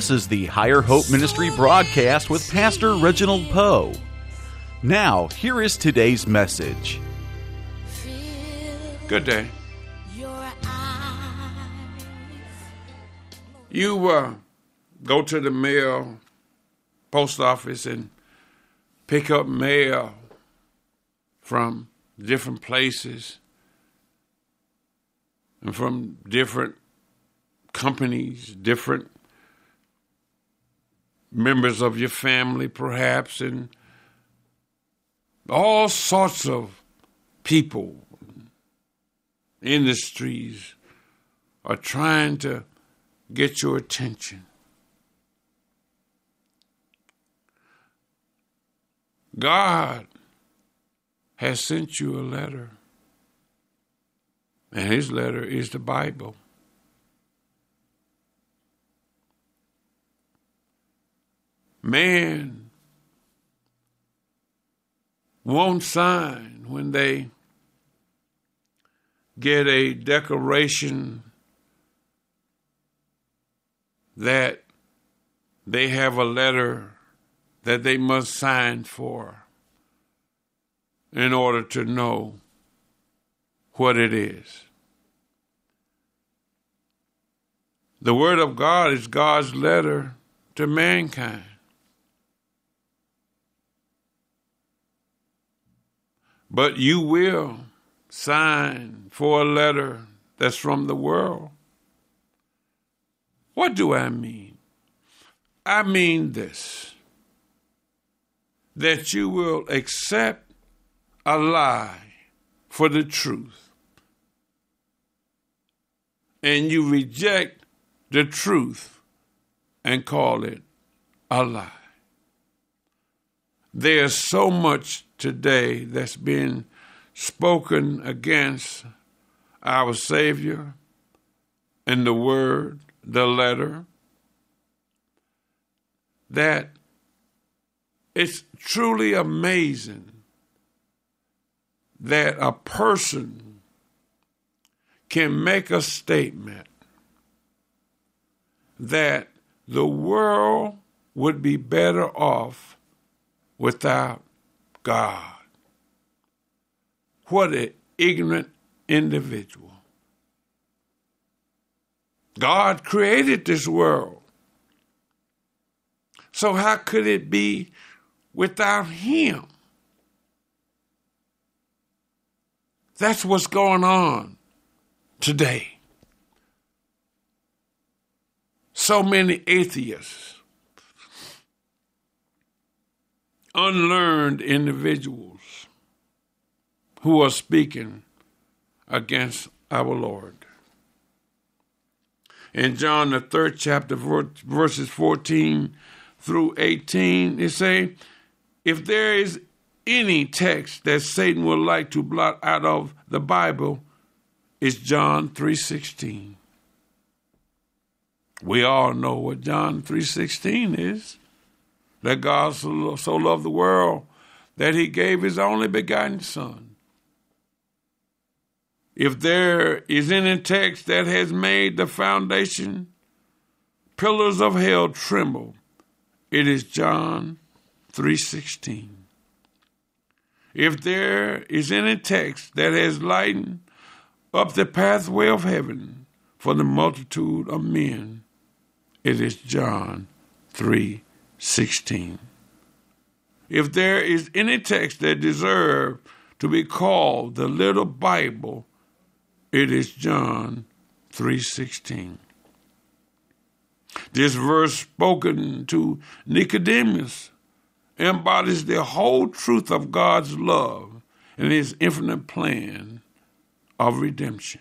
This is the Higher Hope Ministry broadcast with Pastor Reginald Poe. Now, here is today's message. Good day. You uh, go to the mail, post office, and pick up mail from different places and from different companies, different members of your family, perhaps, and all sorts of people, industries are trying to get your attention. God has sent you a letter, and his letter is the Bible. Man won't sign when they get a declaration that they have a letter that they must sign for in order to know what it is. The Word of God is God's letter to mankind. But you will sign for a letter that's from the world. What do I mean? I mean this that you will accept a lie for the truth, and you reject the truth and call it a lie. There's so much today that's been spoken against our Savior and the Word, the letter, that it's truly amazing that a person can make a statement that the world would be better off without God. What an ignorant individual. God created this world. So, how could it be without Him? That's what's going on today. So many atheists, unlearned individuals who are speaking against our Lord. In John the third chapter, verses 14 through 18, it say, if there is any text that Satan would like to blot out of the Bible, it's John 3.16. We all know what John 3.16 is. That God so, loved the world that he gave his only begotten Son. If there is any text that has made the foundation, pillars of hell tremble, it is John 3:16. If there is any text that has lightened up the pathway of heaven for the multitude of men, it is John 3:16. If there is any text that deserves to be called the little Bible, it is John 3:16. This verse spoken to Nicodemus embodies the whole truth of God's love and his infinite plan of redemption.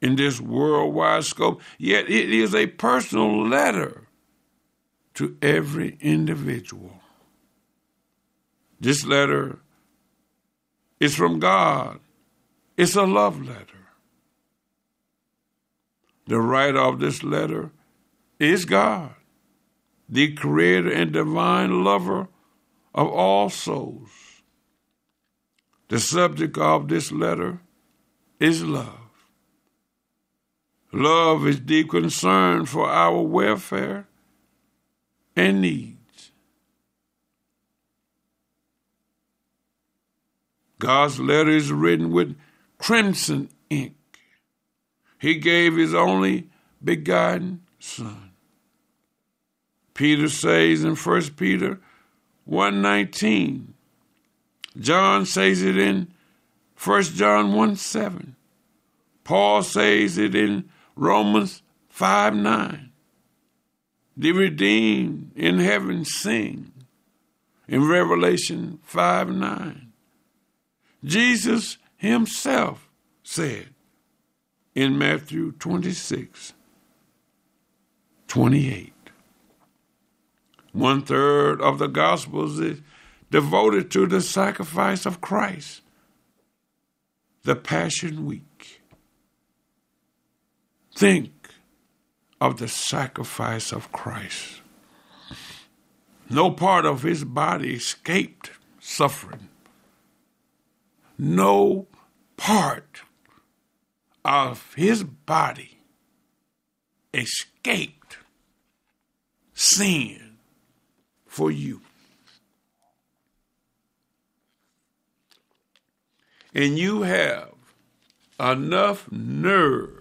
In this worldwide scope, yet it is a personal letter to every individual. This letter is from God. It's a love letter. The writer of this letter is God, the creator and divine lover of all souls. The subject of this letter is love. Love is deep concern for our welfare and needs. God's letter is written with crimson ink. He gave his only begotten Son. Peter says in 1 Peter 1.19, John says it in 1 John 1 7. Paul says it in Romans 5 9. The redeemed in heaven sing in Revelation 5 9. Jesus himself said in Matthew 26 28. One third of the Gospels is devoted to the sacrifice of Christ, the Passion Week. Think of the sacrifice of Christ. No part of his body escaped suffering. No part of his body escaped sin for you. And you have enough nerve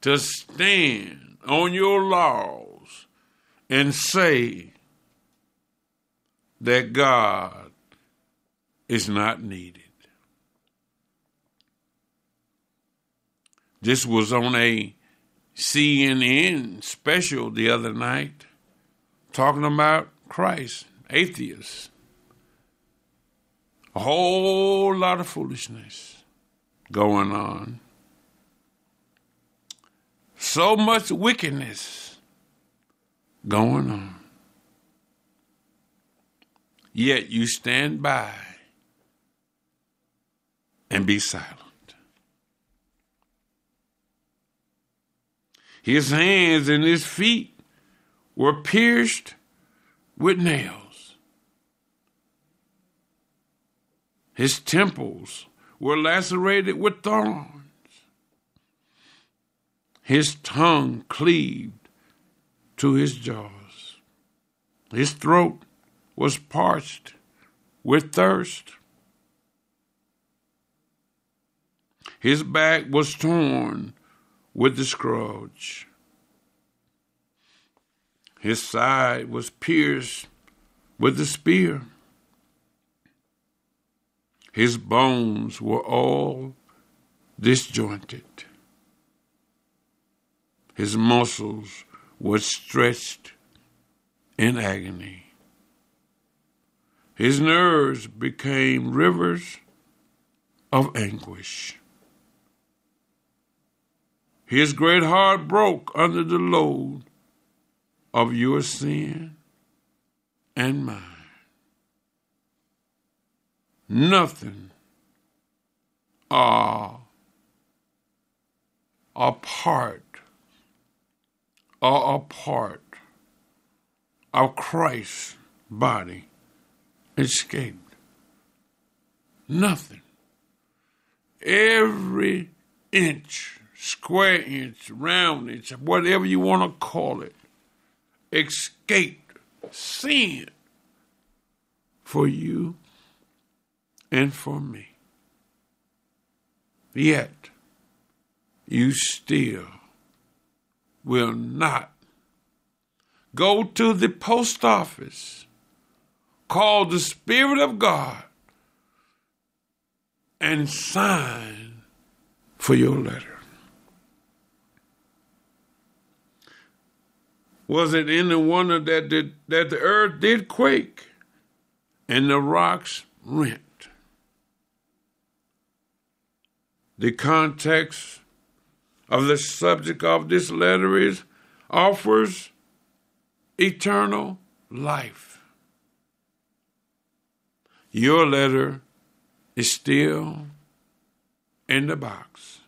to stand on your laws and say that God is not needed. This was on a CNN special the other night talking about Christ, atheists. A whole lot of foolishness going on. So much wickedness going on. Yet you stand by and be silent. His hands and his feet were pierced with nails. His temples were lacerated with thorns. His tongue cleaved to his jaws. His throat was parched with thirst. His back was torn with the scourge. His side was pierced with the spear. His bones were all disjointed. His muscles were stretched in agony. His nerves became rivers of anguish. His great heart broke under the load of your sin and mine. Nothing are a part are a part of Christ's body escaped. Nothing. Every inch square inch, round inch, whatever you want to call it, escaped sin for you and for me. Yet, you still will not go to the post office, call the Spirit of God, and sign for your letter. Was it any wonder that the, that the earth did quake and the rocks rent? The context of the subject of this letter is offers eternal life. Your letter is still in the box.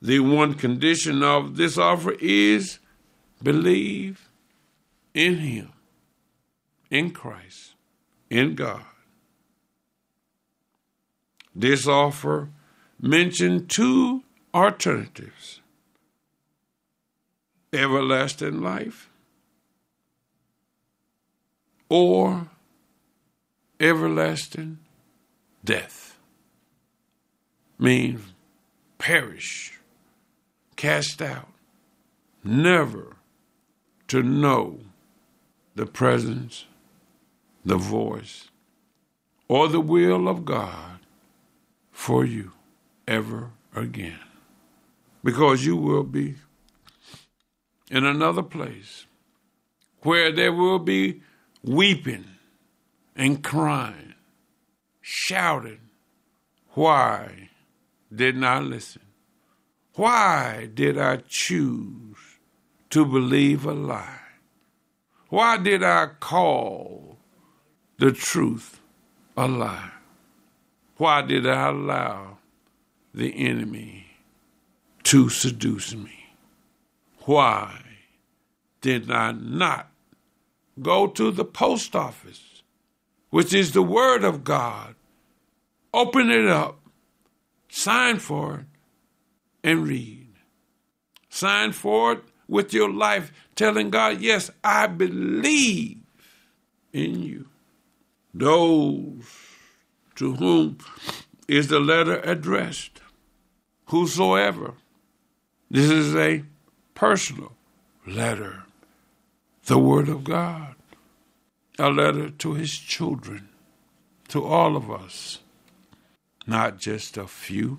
The one condition of this offer is believe in Him, in Christ, in God. This offer mentioned two alternatives everlasting life or everlasting death. Means perish, cast out, never to know the presence, the voice, or the will of God for you ever again. Because you will be in another place where there will be weeping and crying, shouting, Why didn't I listen? Why did I choose to believe a lie? Why did I call the truth a lie? Why did I allow the enemy to seduce me? Why did I not go to the post office, which is the Word of God, open it up, sign for it, and read? Sign for it with your life, telling God, Yes, I believe in you. Those to whom is the letter addressed, whosoever. This is a personal letter, the Word of God, a letter to His children, to all of us, not just a few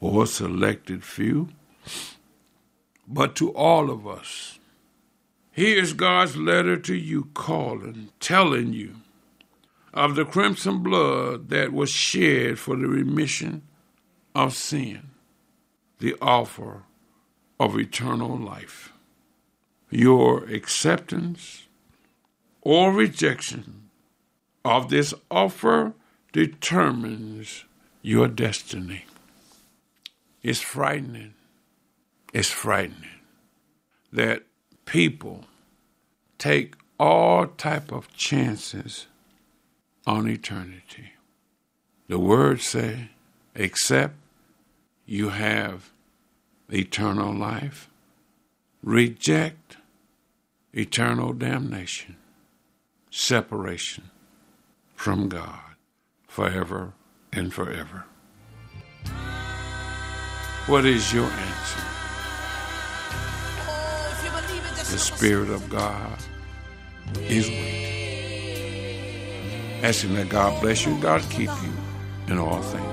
or selected few but to all of us. Here's God's letter to you, calling, telling you of the crimson blood that was shed for the remission of sin, the offer of eternal life. Your acceptance or rejection of this offer determines your destiny. It's frightening it's frightening that people take all type of chances on eternity. The words say, except you have eternal life, reject eternal damnation, separation from God forever and forever. What is your answer? the Spirit of God is waiting. Asking that God bless you, God keep you in all things.